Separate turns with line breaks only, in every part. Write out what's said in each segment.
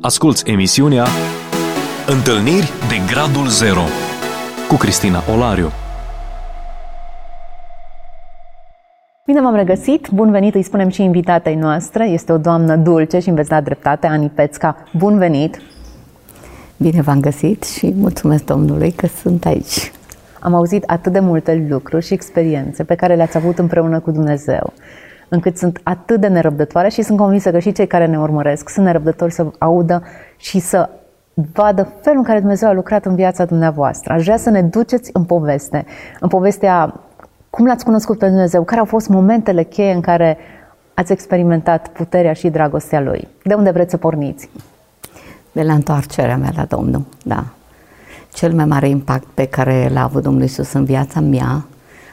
Asculți emisiunea Întâlniri de Gradul Zero cu Cristina Olariu.
Bine v-am regăsit, bun venit, îi spunem și invitatei noastre, este o doamnă dulce și înveți la dreptate, Ani Pețca, bun venit!
Bine v-am găsit și mulțumesc Domnului că sunt aici.
Am auzit atât de multe lucruri și experiențe pe care le-ați avut împreună cu Dumnezeu, încât sunt atât de nerăbdătoare și sunt convinsă că și cei care ne urmăresc sunt nerăbdători să audă și să vadă felul în care Dumnezeu a lucrat în viața dumneavoastră. Aș vrea să ne duceți în poveste, în povestea cum l-ați cunoscut pe Dumnezeu, care au fost momentele cheie în care ați experimentat puterea și dragostea Lui. De unde vreți să porniți?
De la întoarcerea mea la Domnul, da. Cel mai mare impact pe care l-a avut Domnul Iisus în viața mea,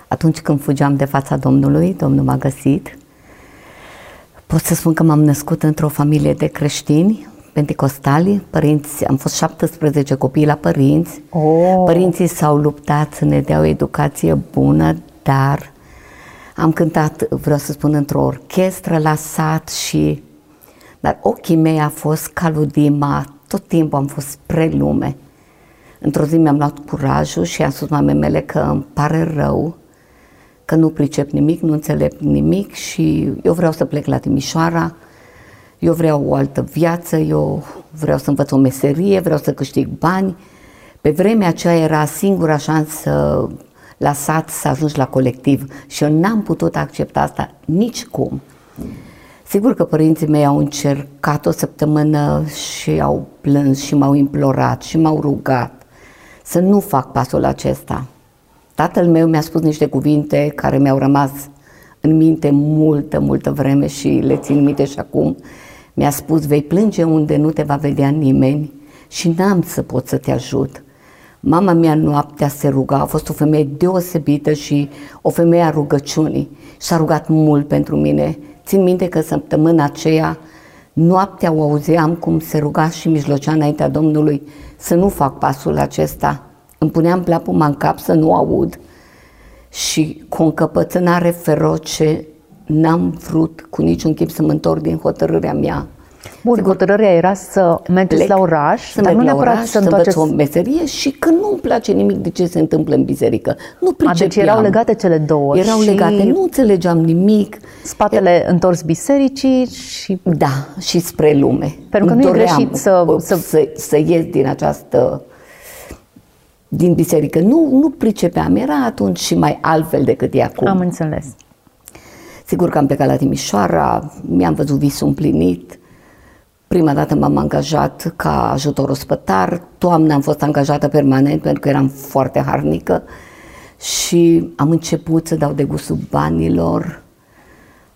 atunci când fugeam de fața Domnului, Domnul m-a găsit. Pot să spun că m-am născut într-o familie de creștini, pentecostali, părinți, am fost 17 copii la părinți.
Oh.
Părinții s-au luptat să ne dea o educație bună, dar am cântat, vreau să spun, într-o orchestră la sat și dar ochii mei a fost ca lui Dima, tot timpul am fost spre lume. Într-o zi mi-am luat curajul și am spus mamei mele că îmi pare rău, că nu pricep nimic, nu înțeleg nimic și eu vreau să plec la Timișoara, eu vreau o altă viață, eu vreau să învăț o meserie, vreau să câștig bani. Pe vremea aceea era singura șansă la sat să ajungi la colectiv și eu n-am putut accepta asta nici cum. Sigur că părinții mei au încercat o săptămână și au plâns și m-au implorat și m-au rugat să nu fac pasul acesta. Tatăl meu mi-a spus niște cuvinte care mi-au rămas în minte multă, multă vreme și le țin minte și acum. Mi-a spus, vei plânge unde nu te va vedea nimeni și n-am să pot să te ajut. Mama mea noaptea se ruga, a fost o femeie deosebită și o femeie a rugăciunii. S-a rugat mult pentru mine. Țin minte că săptămâna aceea, noaptea o auzeam cum se ruga și mijlocea înaintea Domnului să nu fac pasul acesta. Îmi puneam plapuma în cap să nu aud și cu o încăpățânare feroce n-am vrut cu niciun chip să mă întorc din hotărârea mea.
Bun, Sigur, hotărârea era să mergeți
plec,
la oraș,
să
dar
merg
nu
la
neapărat
oraș,
să
să învăț
întoarceți...
o meserie și că nu-mi place nimic de ce se întâmplă în biserică. Nu
A,
pricepeam.
deci erau legate cele două
Erau
și
legate, nu înțelegeam nimic.
spatele întors bisericii și
Da, și spre lume.
Pentru că
Îmi
nu e
doream
greșit să-
să,
să-
să, să ies din această din biserică. Nu, nu pricepeam, era atunci și mai altfel decât e acum.
am înțeles.
Sigur că am plecat la Timișoara, mi-am văzut visul împlinit. Prima dată m-am angajat ca ajutor ospătar, toamna am fost angajată permanent pentru că eram foarte harnică și am început să dau de gustul banilor,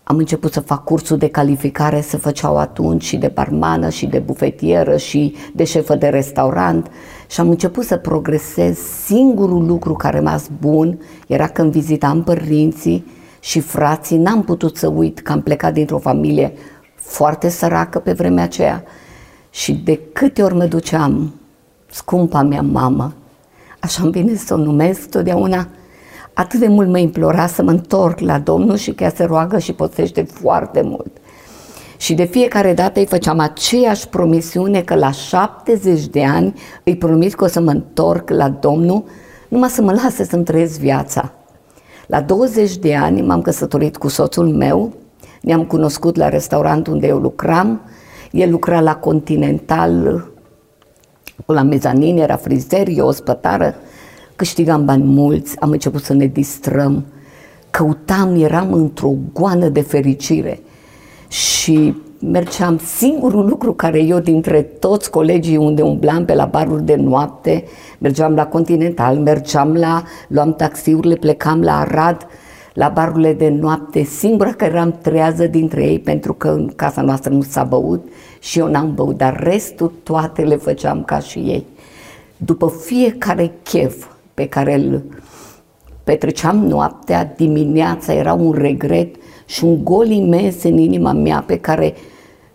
am început să fac cursul de calificare, se făceau atunci și de barmană și de bufetieră și de șefă de restaurant și am început să progresez. Singurul lucru care m-a bun era când vizitam părinții și frații, n-am putut să uit că am plecat dintr-o familie foarte săracă pe vremea aceea și de câte ori mă duceam, scumpa mea mamă, așa îmi vine să o numesc totdeauna, atât de mult mă implora să mă întorc la Domnul și că ea se roagă și postește foarte mult. Și de fiecare dată îi făceam aceeași promisiune că la 70 de ani îi promit că o să mă întorc la Domnul, numai să mă lase să-mi trăiesc viața. La 20 de ani m-am căsătorit cu soțul meu, ne-am cunoscut la restaurant unde eu lucram, el lucra la Continental, la mezanin, era frizer, eu ospătară, câștigam bani mulți, am început să ne distrăm, căutam, eram într-o goană de fericire și mergeam, singurul lucru care eu dintre toți colegii unde umblam pe la baruri de noapte, mergeam la Continental, mergeam la, luam taxiurile, plecam la Arad, la barurile de noapte, singura care eram trează dintre ei pentru că în casa noastră nu s-a băut și eu n-am băut, dar restul toate le făceam ca și ei. După fiecare chef pe care îl petreceam noaptea, dimineața era un regret și un gol imens în inima mea pe care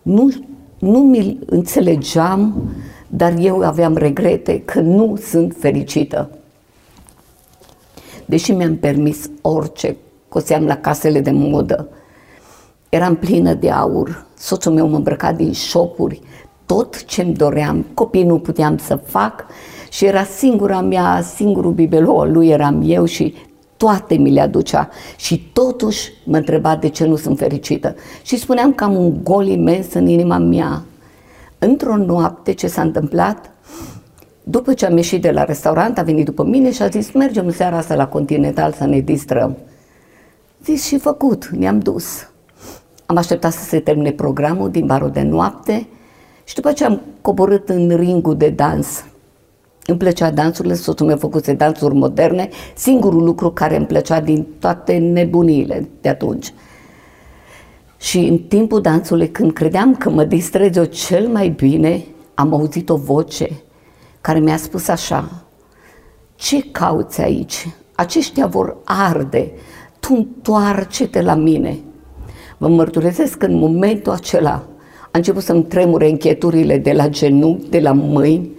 nu, nu mi-l înțelegeam, dar eu aveam regrete că nu sunt fericită. Deși mi-am permis orice, coseam la casele de modă, eram plină de aur, soțul meu mă îmbrăca din șopuri, tot ce-mi doream, copii nu puteam să fac și era singura mea, singurul bibelou al lui eram eu și toate mi le aducea și totuși mă întreba de ce nu sunt fericită. Și spuneam că am un gol imens în inima mea. Într-o noapte ce s-a întâmplat, după ce am ieșit de la restaurant, a venit după mine și a zis, mergem seara asta la Continental să ne distrăm. Zis și făcut, ne-am dus. Am așteptat să se termine programul din barul de noapte și după ce am coborât în ringul de dans, îmi plăcea dansurile, soțul meu făcuse dansuri moderne, singurul lucru care îmi plăcea din toate nebuniile de atunci. Și în timpul dansului, când credeam că mă distrez eu cel mai bine, am auzit o voce care mi-a spus așa, ce cauți aici? Aceștia vor arde, tu întoarce-te la mine. Vă mărturisesc că în momentul acela a început să-mi tremure încheturile de la genunchi, de la mâini.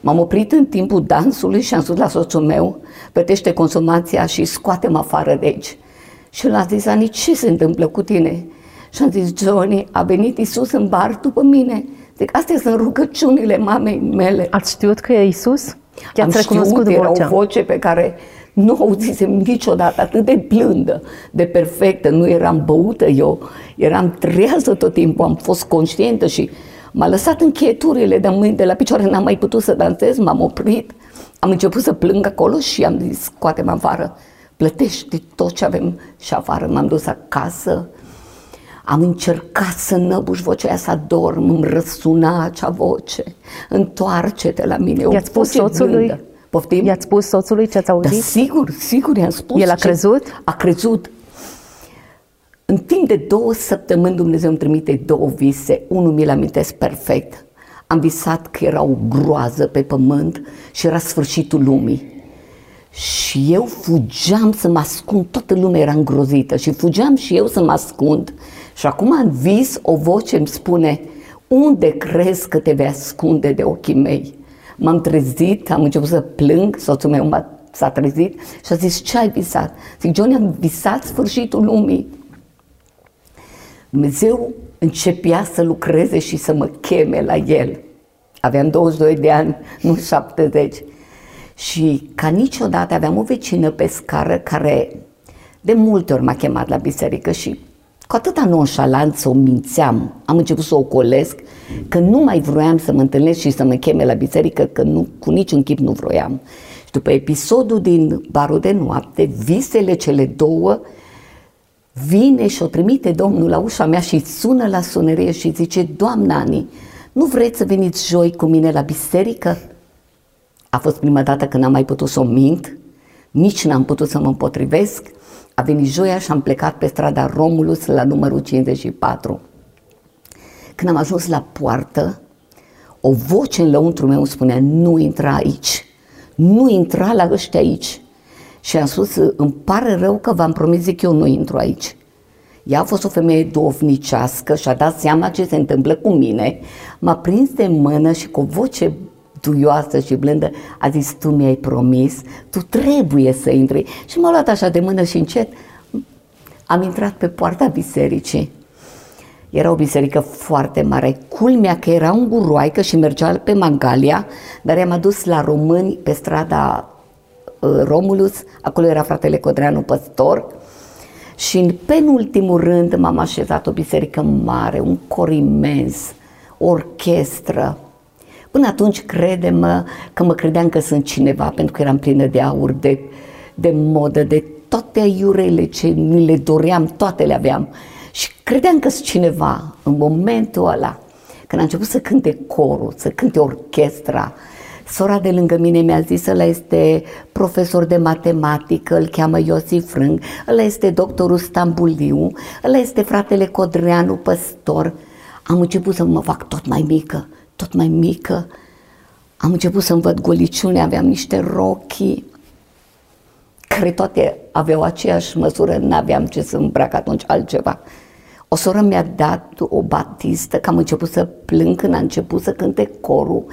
M-am oprit în timpul dansului și am spus la soțul meu, plătește consumația și scoatem afară de aici. Și el a zis, Ani, ce se întâmplă cu tine? Și am zis, Johnny, a venit Isus în bar după mine. Zic, astea sunt rugăciunile mamei mele.
Ați știut că e Isus?
Am știut, era o voce pe care nu auzisem niciodată atât de blândă, de perfectă, nu eram băută eu, eram trează tot timpul, am fost conștientă și m-a lăsat încheieturile de mâini de la picioare, n-am mai putut să dansez, m-am oprit, am început să plâng acolo și am zis, scoate-mă afară, plătești tot ce avem și afară, m-am dus acasă, am încercat să năbuși vocea aia să dorm, îmi răsuna acea voce, întoarce-te la mine,
I-ați spus soțului? Blândă.
Poftim?
I-ați spus soțului ce ați auzit?
Da, sigur, sigur i-am spus.
El a crezut?
A crezut. În timp de două săptămâni Dumnezeu îmi trimite două vise. Unul mi-l amintesc perfect. Am visat că era o groază pe pământ și era sfârșitul lumii. Și eu fugeam să mă ascund, toată lumea era îngrozită și fugeam și eu să mă ascund. Și acum în vis o voce îmi spune, unde crezi că te vei ascunde de ochii mei? M-am trezit, am început să plâng, soțul meu m-a, s-a trezit și a zis, ce ai visat? Zic, Johnny, am visat sfârșitul lumii. Dumnezeu începea să lucreze și să mă cheme la El. Aveam 22 de ani, nu 70. Și ca niciodată aveam o vecină pe scară care de multe ori m-a chemat la biserică și cu atâta nonșalanță o mințeam, am început să o colesc, că nu mai vroiam să mă întâlnesc și să mă cheme la biserică, că nu, cu niciun chip nu vroiam. Și după episodul din barul de noapte, visele cele două, vine și o trimite Domnul la ușa mea și sună la sunerie și zice, Doamna Ani, nu vreți să veniți joi cu mine la biserică? A fost prima dată când am mai putut să o mint, nici n-am putut să mă împotrivesc. A venit joia și am plecat pe strada Romulus la numărul 54. Când am ajuns la poartă, o voce în lăuntru meu spunea, nu intra aici, nu intra la ăștia aici. Și am spus, îmi pare rău că v-am promis, zic eu, nu intru aici. Ea a fost o femeie dovnicească și a dat seama ce se întâmplă cu mine. M-a prins de mână și cu o voce duioasă și blândă a zis, tu mi-ai promis, tu trebuie să intri. Și m-a luat așa de mână și încet am intrat pe poarta bisericii. Era o biserică foarte mare. Culmea că era un guroaică și mergea pe Mangalia, dar i-am adus la români pe strada uh, Romulus, acolo era fratele Codreanu păstor, și în penultimul rând m-am așezat o biserică mare, un cor imens, o orchestră. Până atunci credem că mă credeam că sunt cineva, pentru că eram plină de aur, de, de modă, de toate aiurele ce mi le doream, toate le aveam. Și credeam că sunt cineva în momentul ăla, când a început să cânte corul, să cânte orchestra, Sora de lângă mine mi-a zis, ăla este profesor de matematică, îl cheamă Iosif Frâng, ăla este doctorul Stambuliu, ăla este fratele Codreanu, păstor. Am început să mă fac tot mai mică, tot mai mică. Am început să-mi văd goliciune, aveam niște rochii care toate aveau aceeași măsură, n-aveam ce să îmbrac atunci altceva. O soră mi-a dat o batistă, că am început să plâng când a început să cânte corul.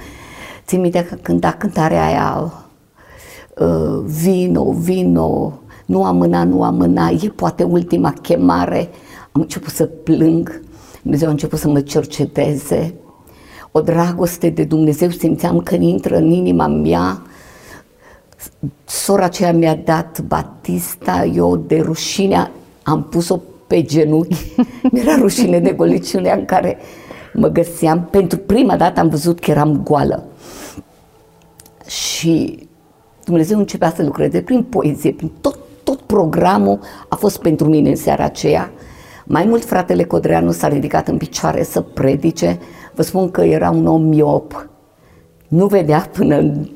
Țin minte că cânta cântarea aia, uh, vino, vino, nu amâna, nu amâna, e poate ultima chemare. Am început să plâng, Dumnezeu a început să mă cerceteze. o dragoste de Dumnezeu, simțeam că intră în inima mea. Sora aceea mi-a dat Batista, eu de rușine am pus-o pe genunchi. Mi-era rușine de goliciunea în care mă găseam. Pentru prima dată am văzut că eram goală. Și Dumnezeu începea să lucreze prin poezie, prin tot, tot programul a fost pentru mine în seara aceea. Mai mult fratele Codreanu s-a ridicat în picioare să predice. Vă spun că era un om miop. Nu vedea până,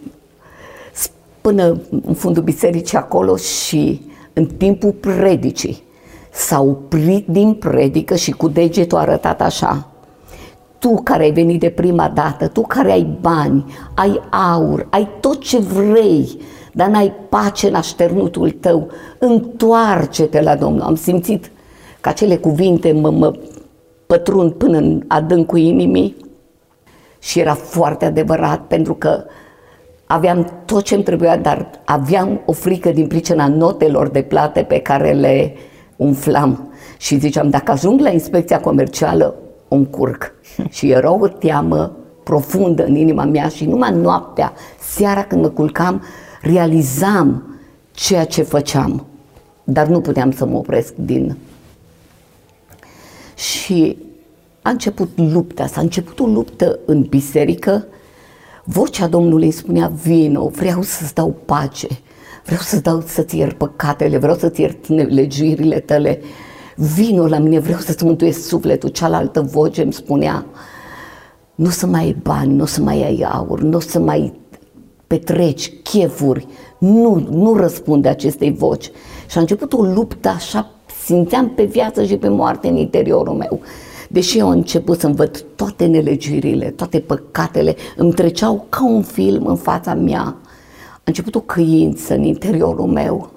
până în fundul bisericii acolo și în timpul predicii s-a oprit din predică și cu degetul a arătat așa. Tu care ai venit de prima dată, tu care ai bani, ai aur, ai tot ce vrei, dar n-ai pace în așternutul tău, întoarce-te la Domnul. Am simțit că acele cuvinte mă, mă pătrund până în adâncul inimii și era foarte adevărat pentru că aveam tot ce îmi trebuia, dar aveam o frică din pricina notelor de plate pe care le umflam și ziceam, dacă ajung la inspecția comercială, o încurc. și era o teamă profundă în inima mea și numai noaptea, seara când mă culcam, realizam ceea ce făceam, dar nu puteam să mă opresc din... Și a început lupta, s-a început o luptă în biserică, vocea Domnului îmi spunea, vino, vreau să-ți dau pace, vreau să-ți dau să-ți iert păcatele, vreau să-ți iert nelegiuirile tale, vino la mine, vreau să-ți mântuiesc sufletul. Cealaltă voce îmi spunea, nu o să mai ai bani, nu o să mai ai aur, nu o să mai petreci chefuri, nu, nu răspunde acestei voci. Și a început o luptă așa, simțeam pe viață și pe moarte în interiorul meu. Deși eu am început să-mi văd toate nelegiurile, toate păcatele, îmi treceau ca un film în fața mea. A început o căință în interiorul meu.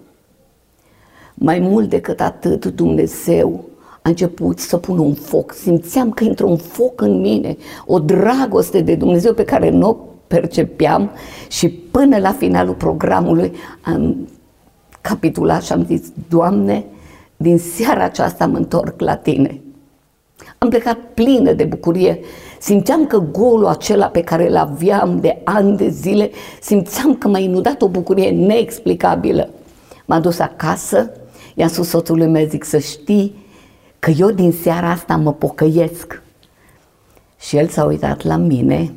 Mai mult decât atât, Dumnezeu a început să pună un foc. Simțeam că intră un foc în mine, o dragoste de Dumnezeu pe care nu o percepeam și până la finalul programului am capitulat și am zis, Doamne, din seara aceasta mă întorc la Tine. Am plecat plină de bucurie. Simțeam că golul acela pe care îl aveam de ani de zile, simțeam că m-a inundat o bucurie neexplicabilă. M-am dus acasă, i-am spus soțului meu, zic să știi că eu din seara asta mă pocăiesc. Și el s-a uitat la mine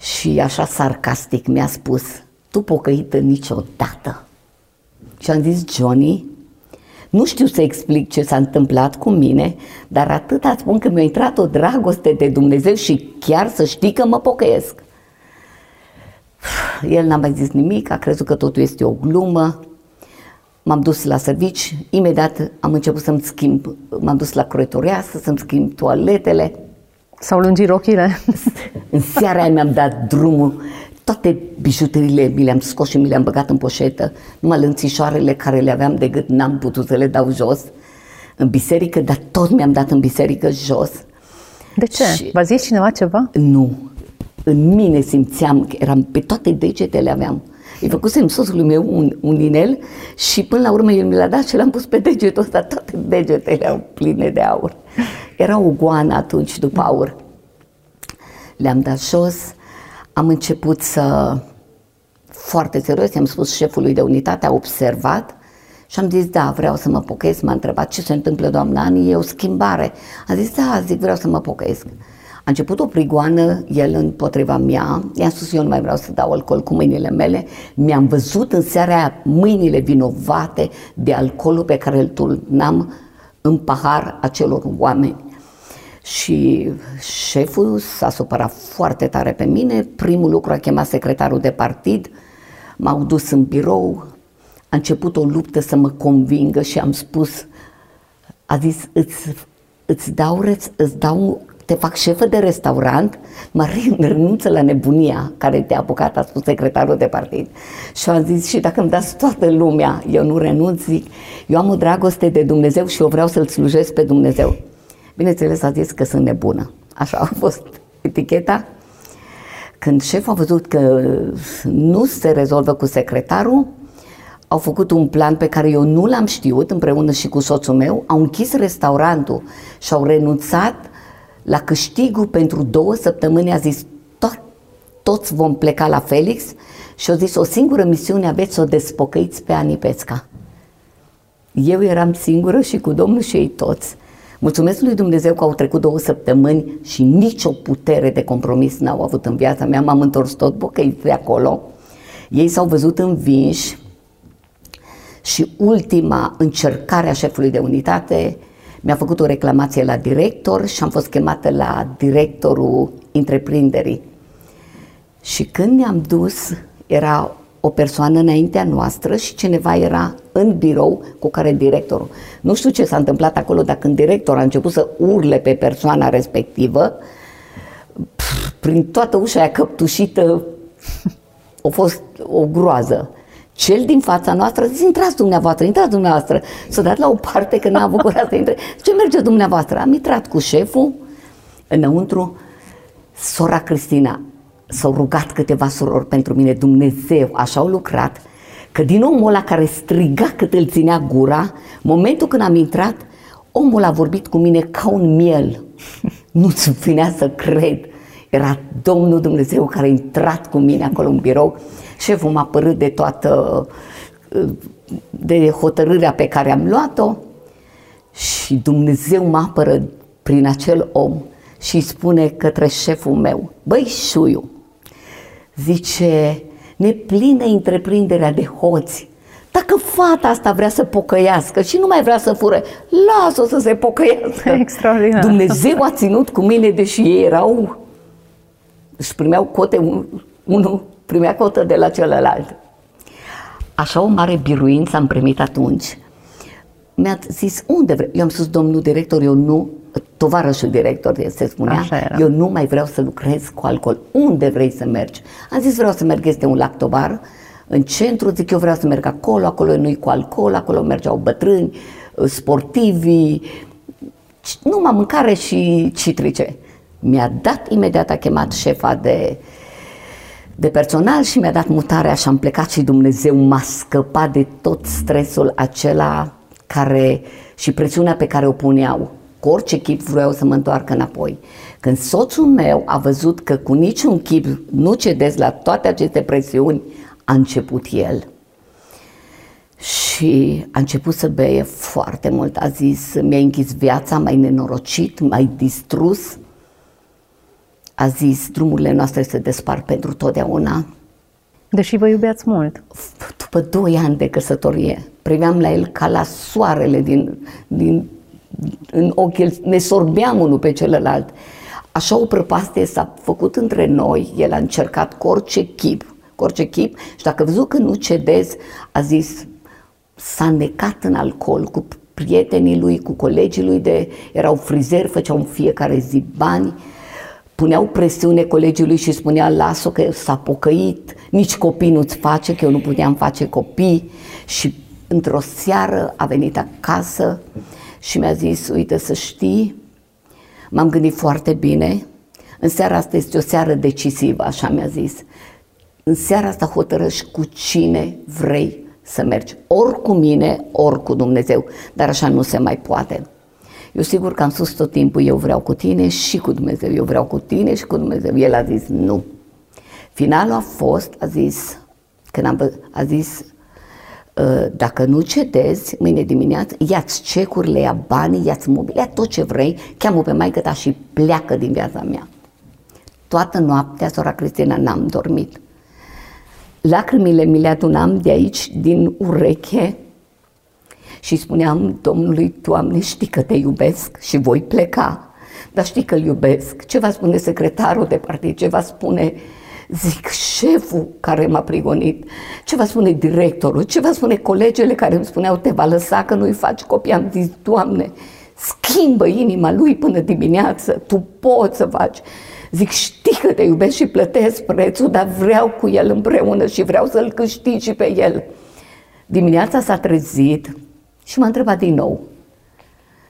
și așa sarcastic mi-a spus, tu pocăită niciodată. Și am zis, Johnny, nu știu să explic ce s-a întâmplat cu mine, dar atâta spun că mi-a intrat o dragoste de Dumnezeu și chiar să știi că mă pocăiesc. El n-a mai zis nimic, a crezut că totul este o glumă. M-am dus la servici, imediat am început să-mi schimb, m-am dus la croitoreasă să-mi schimb toaletele.
S-au lungit rochile?
În seara aia mi-am dat drumul toate bijuteriile mi le-am scos și mi le-am băgat în poșetă, numai lănțișoarele care le aveam de gât n-am putut să le dau jos în biserică, dar tot mi-am dat în biserică jos.
De ce? Și... V-a zis cineva ceva?
Nu. În mine simțeam că eram pe toate degetele aveam. Îi făcusem soțului meu un, un inel și până la urmă el mi l-a dat și l-am pus pe degetul ăsta, toate degetele au pline de aur. Era o goană atunci după aur. Le-am dat jos, am început să, foarte serios, i-am spus șefului de unitate, a observat și am zis, da, vreau să mă pocăiesc. M-a întrebat ce se întâmplă, doamna Ani, e o schimbare. A zis, da, zic, vreau să mă pocăiesc. A început o prigoană, el împotriva mea, i-am spus, eu nu mai vreau să dau alcool cu mâinile mele. Mi-am văzut în seara aia mâinile vinovate de alcoolul pe care îl turnam în pahar acelor oameni. Și șeful s-a supărat foarte tare pe mine. Primul lucru a chemat secretarul de partid, m-au dus în birou, a început o luptă să mă convingă și am spus, a zis, îți, îți dau, îți dau te fac șefă de restaurant, mă renunță la nebunia care te-a apucat, a spus secretarul de partid. Și am zis, și dacă îmi dați toată lumea, eu nu renunț, zic, eu am o dragoste de Dumnezeu și eu vreau să-L slujesc pe Dumnezeu. Bineînțeles, a zis că sunt nebună. Așa a fost eticheta. Când șeful a văzut că nu se rezolvă cu secretarul, au făcut un plan pe care eu nu l-am știut împreună și cu soțul meu, au închis restaurantul și au renunțat La câștigul pentru două săptămâni a zis to- toți vom pleca la Felix și a zis o singură misiune aveți să o despocăiți pe Ani Pesca. Eu eram singură și cu Domnul și ei toți. Mulțumesc lui Dumnezeu că au trecut două săptămâni și nicio putere de compromis n-au avut în viața mea. M-am întors tot bocăit de acolo. Ei s-au văzut învinși și ultima încercare a șefului de unitate mi-a făcut o reclamație la director și am fost chemată la directorul întreprinderii. Și când ne-am dus, era o persoană înaintea noastră și cineva era în birou cu care directorul. Nu știu ce s-a întâmplat acolo, dar când directorul a început să urle pe persoana respectivă, pf, prin toată ușa aia căptușită, a fost o groază. Cel din fața noastră zice, intrați dumneavoastră, intrați dumneavoastră. S-a dat la o parte că n-a avut curaj să intre. Ce merge dumneavoastră? Am intrat cu șeful înăuntru. Sora Cristina, s-au rugat câteva surori pentru mine, Dumnezeu, așa au lucrat, că din omul ăla care striga cât îl ținea gura, momentul când am intrat, omul a vorbit cu mine ca un miel. Nu-ți vinea să cred. Era Domnul Dumnezeu care a intrat cu mine acolo în birou. Șeful m-a părât de toată de hotărârea pe care am luat-o și Dumnezeu mă apără prin acel om și îi spune către șeful meu, băi șuiu, zice, ne plină întreprinderea de hoți. Dacă fata asta vrea să pocăiască și nu mai vrea să fure, lasă-o să se pocăiască.
Extraordinar.
Dumnezeu a ținut cu mine, deși ei erau, își primeau cote, unul primea cotă de la celălalt. Așa o mare biruință am primit atunci. Mi-a zis, unde vrei? Eu am spus, domnul director, eu nu, tovarășul director se spunea,
Așa era.
eu nu mai vreau să lucrez cu alcool. Unde vrei să mergi? Am zis, vreau să merg, este un lac tovar, în centru, zic, eu vreau să merg acolo, acolo nu-i cu alcool, acolo mergeau bătrâni, sportivi, numai mâncare și citrice. Mi-a dat imediat, a chemat șefa de, de personal și mi-a dat mutarea și am plecat și Dumnezeu m-a scăpat de tot stresul acela care și presiunea pe care o puneau. Cu orice chip vreau să mă întoarcă înapoi. Când soțul meu a văzut că cu niciun chip nu cedez la toate aceste presiuni, a început el. Și a început să beie foarte mult. A zis, mi-a închis viața, m-ai nenorocit, m-ai distrus. A zis, drumurile noastre se despar pentru totdeauna.
Deși vă iubeați mult.
După doi ani de căsătorie, priveam la el ca la soarele din, din, în ochi, el, ne sorbeam unul pe celălalt. Așa o prăpastie s-a făcut între noi, el a încercat cu orice chip, cu orice chip și dacă a văzut că nu cedez, a zis, s-a necat în alcool cu prietenii lui, cu colegii lui, de, erau frizeri, făceau în fiecare zi bani, puneau presiune colegii lui și spunea, las-o că s-a pocăit, nici copii nu-ți face, că eu nu puteam face copii și într-o seară a venit acasă și mi-a zis, uite să știi, m-am gândit foarte bine, în seara asta este o seară decisivă, așa mi-a zis. În seara asta hotărăști cu cine vrei să mergi, ori cu mine, ori cu Dumnezeu, dar așa nu se mai poate. Eu sigur că am spus tot timpul, eu vreau cu tine și cu Dumnezeu, eu vreau cu tine și cu Dumnezeu. El a zis nu. Finalul a fost, a zis, când am, a zis, dacă nu cedezi, mâine dimineață, ia-ți cecurile, ia banii, ia-ți mobil, ia tot ce vrei, cheamă pe maică ta și pleacă din viața mea. Toată noaptea, sora Cristina, n-am dormit. Lacrimile mi le adunam de aici, din ureche, și spuneam Domnului, Doamne, știi că te iubesc și voi pleca, dar știi că îl iubesc. Ce va spune secretarul de partid, ce va spune, zic, șeful care m-a prigonit, ce va spune directorul, ce va spune colegele care îmi spuneau, te va lăsa că nu-i faci copii. Am zis, Doamne, schimbă inima lui până dimineață, tu poți să faci. Zic, știi că te iubesc și plătesc prețul, dar vreau cu el împreună și vreau să-l câștig și pe el. Dimineața s-a trezit, și m-a întrebat din nou.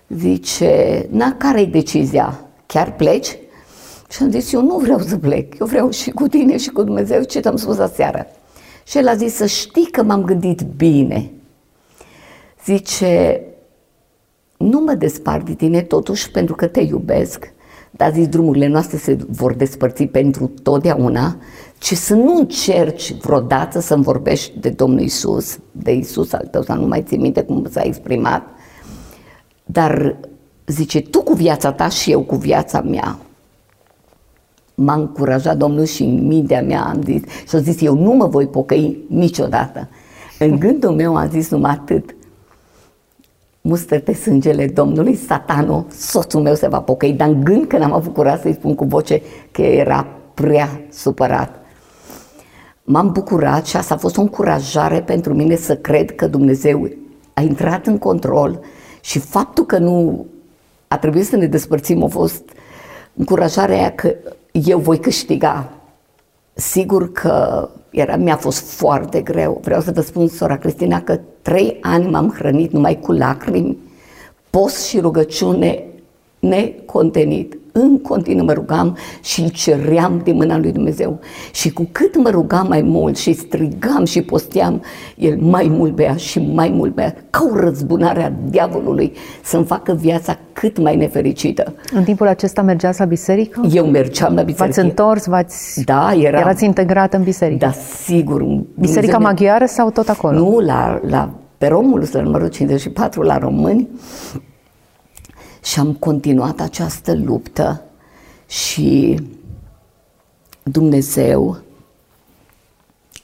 Zice, na, care-i decizia? Chiar pleci? Și am zis, eu nu vreau să plec, eu vreau și cu tine și cu Dumnezeu, ce te-am spus aseară. Și el a zis, să știi că m-am gândit bine. Zice, nu mă despart de tine totuși pentru că te iubesc, dar zis, drumurile noastre se vor despărți pentru totdeauna, ci să nu încerci vreodată să-mi vorbești de Domnul Isus, de Isus al tău, să nu mai ții minte cum s-a exprimat, dar zice, tu cu viața ta și eu cu viața mea. M-a încurajat Domnul și în mintea mea am zis, și a zis, eu nu mă voi pocăi niciodată. În gândul meu am zis numai atât, musterte sângele Domnului, satanul, soțul meu se va pocăi, dar în gând că n-am avut curaj să-i spun cu voce că era prea supărat. M-am bucurat și asta a fost o încurajare pentru mine să cred că Dumnezeu a intrat în control și faptul că nu a trebuit să ne despărțim a fost încurajarea aia că eu voi câștiga. Sigur că era, mi-a fost foarte greu. Vreau să vă spun, sora Cristina, că trei ani m-am hrănit numai cu lacrimi, post și rugăciune necontenit în continuu mă rugam și îl ceream de mâna lui Dumnezeu. Și cu cât mă rugam mai mult și strigam și posteam, el mai mult bea și mai mult bea, ca o răzbunare a diavolului să-mi facă viața cât mai nefericită.
În timpul acesta mergeați la biserică?
Eu mergeam la biserică.
V-ați întors, v-ați...
Da, era...
Erați integrat în biserică?
Da, sigur.
Biserica Dumnezeu maghiară sau tot acolo?
Nu, la, la pe Romulus, la numărul 54, la români. Și am continuat această luptă și Dumnezeu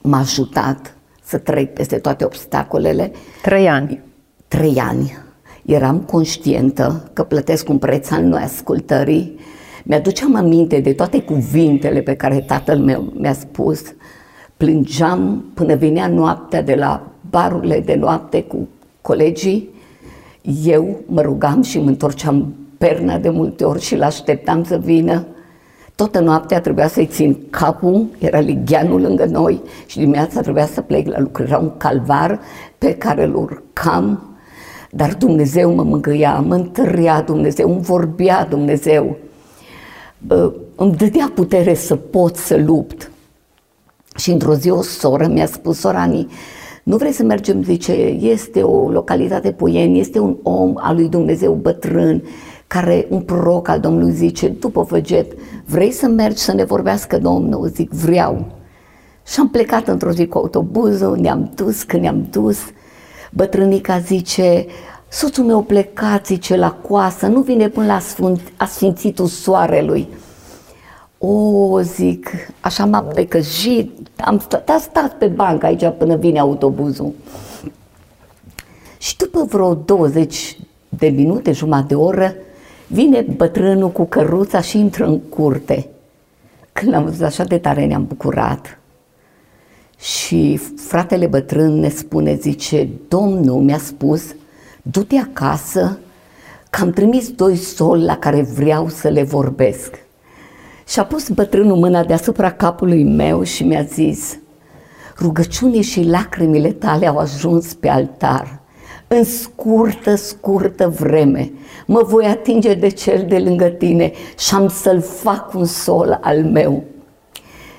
m-a ajutat să trec peste toate obstacolele.
Trei ani.
Trei ani. Eram conștientă că plătesc un preț al noi ascultării. Mi-aduceam aminte de toate cuvintele pe care tatăl meu mi-a spus. Plângeam până venea noaptea de la barurile de noapte cu colegii. Eu mă rugam și mă întorceam perna de multe ori și l-așteptam să vină. Toată noaptea trebuia să-i țin capul, era ligheanul lângă noi și dimineața trebuia să plec la lucru. Era un calvar pe care îl urcam, dar Dumnezeu mă mângâia, mă întărea Dumnezeu, îmi vorbea Dumnezeu. Îmi dădea putere să pot să lupt. Și într-o zi o soră mi-a spus, Sorani, nu vrei să mergem, zice, este o localitate Puieni, este un om al lui Dumnezeu bătrân, care un proroc al Domnului zice, după făget, vrei să mergi să ne vorbească Domnul? Zic, vreau. Și am plecat într-o zi cu autobuzul, ne-am dus, când ne-am dus, bătrânica zice, soțul meu plecat, zice, la coasă, nu vine până la sfânt, asfințitul soarelui. O, zic, așa m-am decăjit, am stat, am stat pe bancă aici până vine autobuzul. Și după vreo 20 de minute, jumătate de oră, Vine bătrânul cu căruța și intră în curte. Când l-am văzut așa de tare ne-am bucurat. Și fratele bătrân ne spune, zice, Domnul mi-a spus, du-te acasă că am trimis doi soli la care vreau să le vorbesc. Și a pus bătrânul mâna deasupra capului meu și mi-a zis, rugăciunii și lacrimile tale au ajuns pe altar în scurtă, scurtă vreme mă voi atinge de cel de lângă tine și am să-l fac un sol al meu.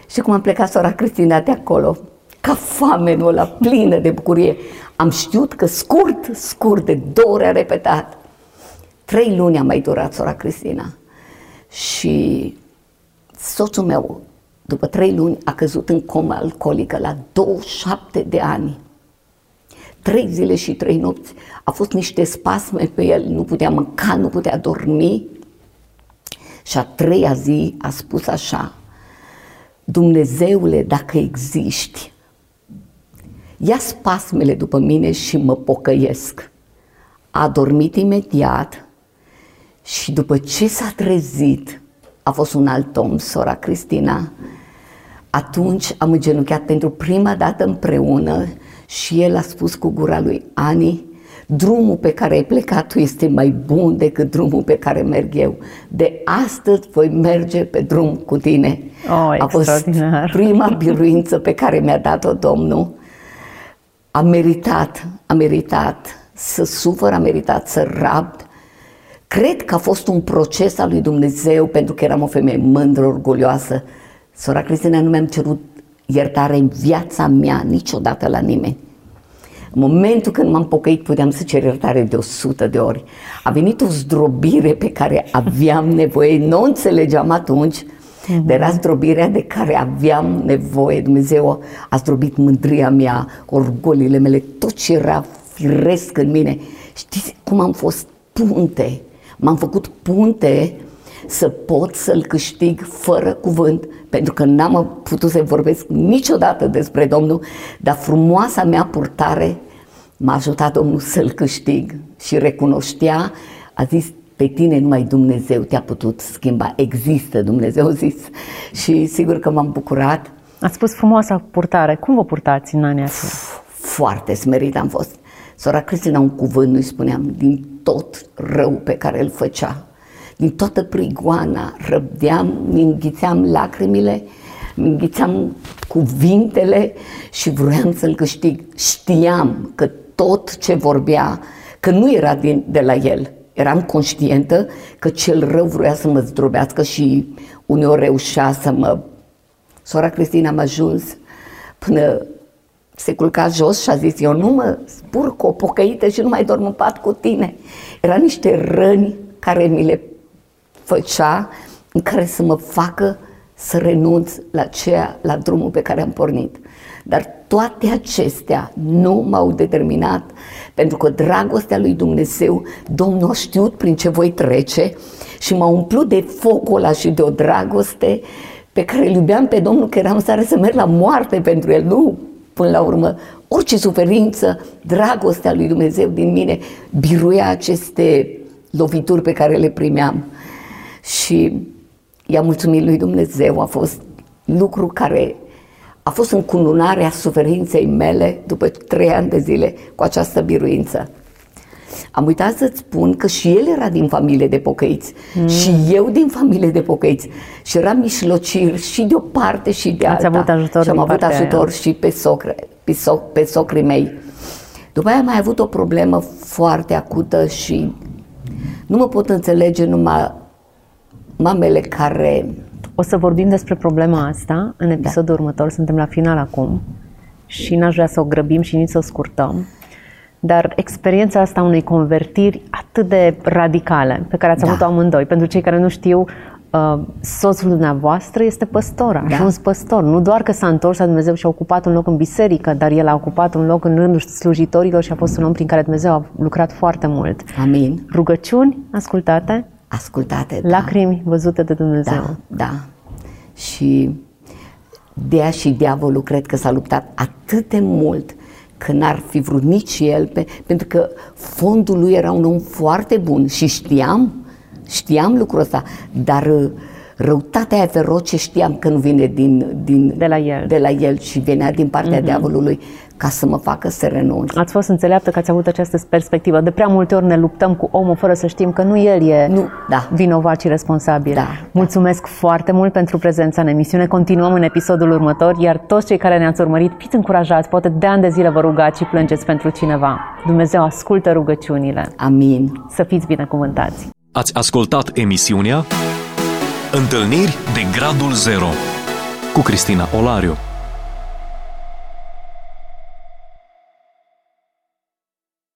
Și cum am plecat sora Cristina de acolo, ca famenul ăla, plină de bucurie, am știut că scurt, scurt, de două ori a repetat. Trei luni a mai durat sora Cristina. Și soțul meu, după trei luni, a căzut în comă alcoolică la 27 de ani trei zile și trei nopți. A fost niște spasme pe el, nu putea mânca, nu putea dormi. Și a treia zi a spus așa, Dumnezeule, dacă existi, ia spasmele după mine și mă pocăiesc. A dormit imediat și după ce s-a trezit, a fost un alt om, sora Cristina, atunci am îngenunchiat pentru prima dată împreună și el a spus cu gura lui Ani, drumul pe care ai plecat tu este mai bun decât drumul pe care merg eu. De astăzi voi merge pe drum cu tine.
Oh, a fost
prima biruință pe care mi-a dat-o Domnul. A meritat, a meritat să sufăr, a meritat să rabd. Cred că a fost un proces al lui Dumnezeu pentru că eram o femeie mândră, orgolioasă. Sora Cristina nu mi-am cerut iertare în viața mea niciodată la nimeni. În momentul când m-am pocăit, puteam să cer iertare de 100 de ori. A venit o zdrobire pe care aveam nevoie, nu o înțelegeam atunci, Mm-hmm. Dar era zdrobirea de care aveam nevoie. Dumnezeu a zdrobit mândria mea, orgolile mele, tot ce era firesc în mine. Știți cum am fost punte? M-am făcut punte să pot să-L câștig fără cuvânt, pentru că n-am putut să vorbesc niciodată despre Domnul, dar frumoasa mea purtare m-a ajutat Domnul să-L câștig și recunoștea, a zis, pe tine numai Dumnezeu te-a putut schimba. Există Dumnezeu, zis. Și sigur că m-am bucurat.
Ați spus frumoasa purtare. Cum vă purtați în anii aceia?
Foarte smerit am fost. Sora Cristina un cuvânt nu-i spuneam din tot rău pe care îl făcea. Din toată prigoana răbdeam, mi înghițeam lacrimile, mi înghițeam cuvintele și vroiam să-l câștig. Știam că tot ce vorbea, că nu era din, de la el, eram conștientă că cel rău vrea să mă zdrobească și uneori reușea să mă... Sora Cristina am ajuns până se culca jos și a zis, eu nu mă spurc o pocăită și nu mai dorm în pat cu tine. Era niște răni care mi le făcea în care să mă facă să renunț la ceea, la drumul pe care am pornit. Dar toate acestea nu m-au determinat, pentru că dragostea lui Dumnezeu, Domnul a știut prin ce voi trece și m-a umplut de focul ăla și de o dragoste pe care îl iubeam pe Domnul, că eram stare să merg la moarte pentru El, nu până la urmă. Orice suferință, dragostea lui Dumnezeu din mine biruia aceste lovituri pe care le primeam. Și i-am mulțumit lui Dumnezeu, a fost lucru care a fost încununarea suferinței mele după trei ani de zile cu această biruință. Am uitat să-ți spun că și el era din familie de pocăiți mm. și eu din familie de pocăiți și eram mișlocir și de o parte și de
alta.
Ați
avut ajutor
și am avut ajutor
aia.
și pe, socre, pe, soc, pe socrii mei. După aia am mai avut o problemă foarte acută și nu mă pot înțelege numai mamele care
o să vorbim despre problema asta în episodul da. următor, suntem la final acum și n-aș vrea să o grăbim și nici să o scurtăm. Dar experiența asta unei convertiri atât de radicale pe care ați da. avut-o amândoi, pentru cei care nu știu, uh, soțul dumneavoastră este păstor, a da. ajuns păstor. Nu doar că s-a întors la Dumnezeu și a ocupat un loc în biserică, dar el a ocupat un loc în rândul slujitorilor și a fost un om prin care Dumnezeu a lucrat foarte mult.
Amin.
Rugăciuni ascultate?
Ascultate, da.
Lacrimi văzute de Dumnezeu.
Da, da și dea și diavolul cred că s-a luptat atât de mult că n-ar fi vrut nici el, pe, pentru că fondul lui era un om foarte bun și știam, știam lucrul ăsta, dar uh, răutatea aia feroce știam că nu vine din, din,
de, la el.
de la el și venea din partea mm-hmm. diavolului ca să mă facă să renunț.
Ați fost înțeleaptă că ați avut această perspectivă. De prea multe ori ne luptăm cu omul fără să știm că nu el e nu, da. vinovat și responsabil.
Da,
Mulțumesc da. foarte mult pentru prezența în emisiune. Continuăm în episodul următor, iar toți cei care ne-ați urmărit, fiți încurajați, poate de ani de zile vă rugați și plângeți pentru cineva. Dumnezeu ascultă rugăciunile.
Amin.
Să fiți binecuvântați.
Ați ascultat emisiunea Întâlniri de Gradul Zero cu Cristina Olariu.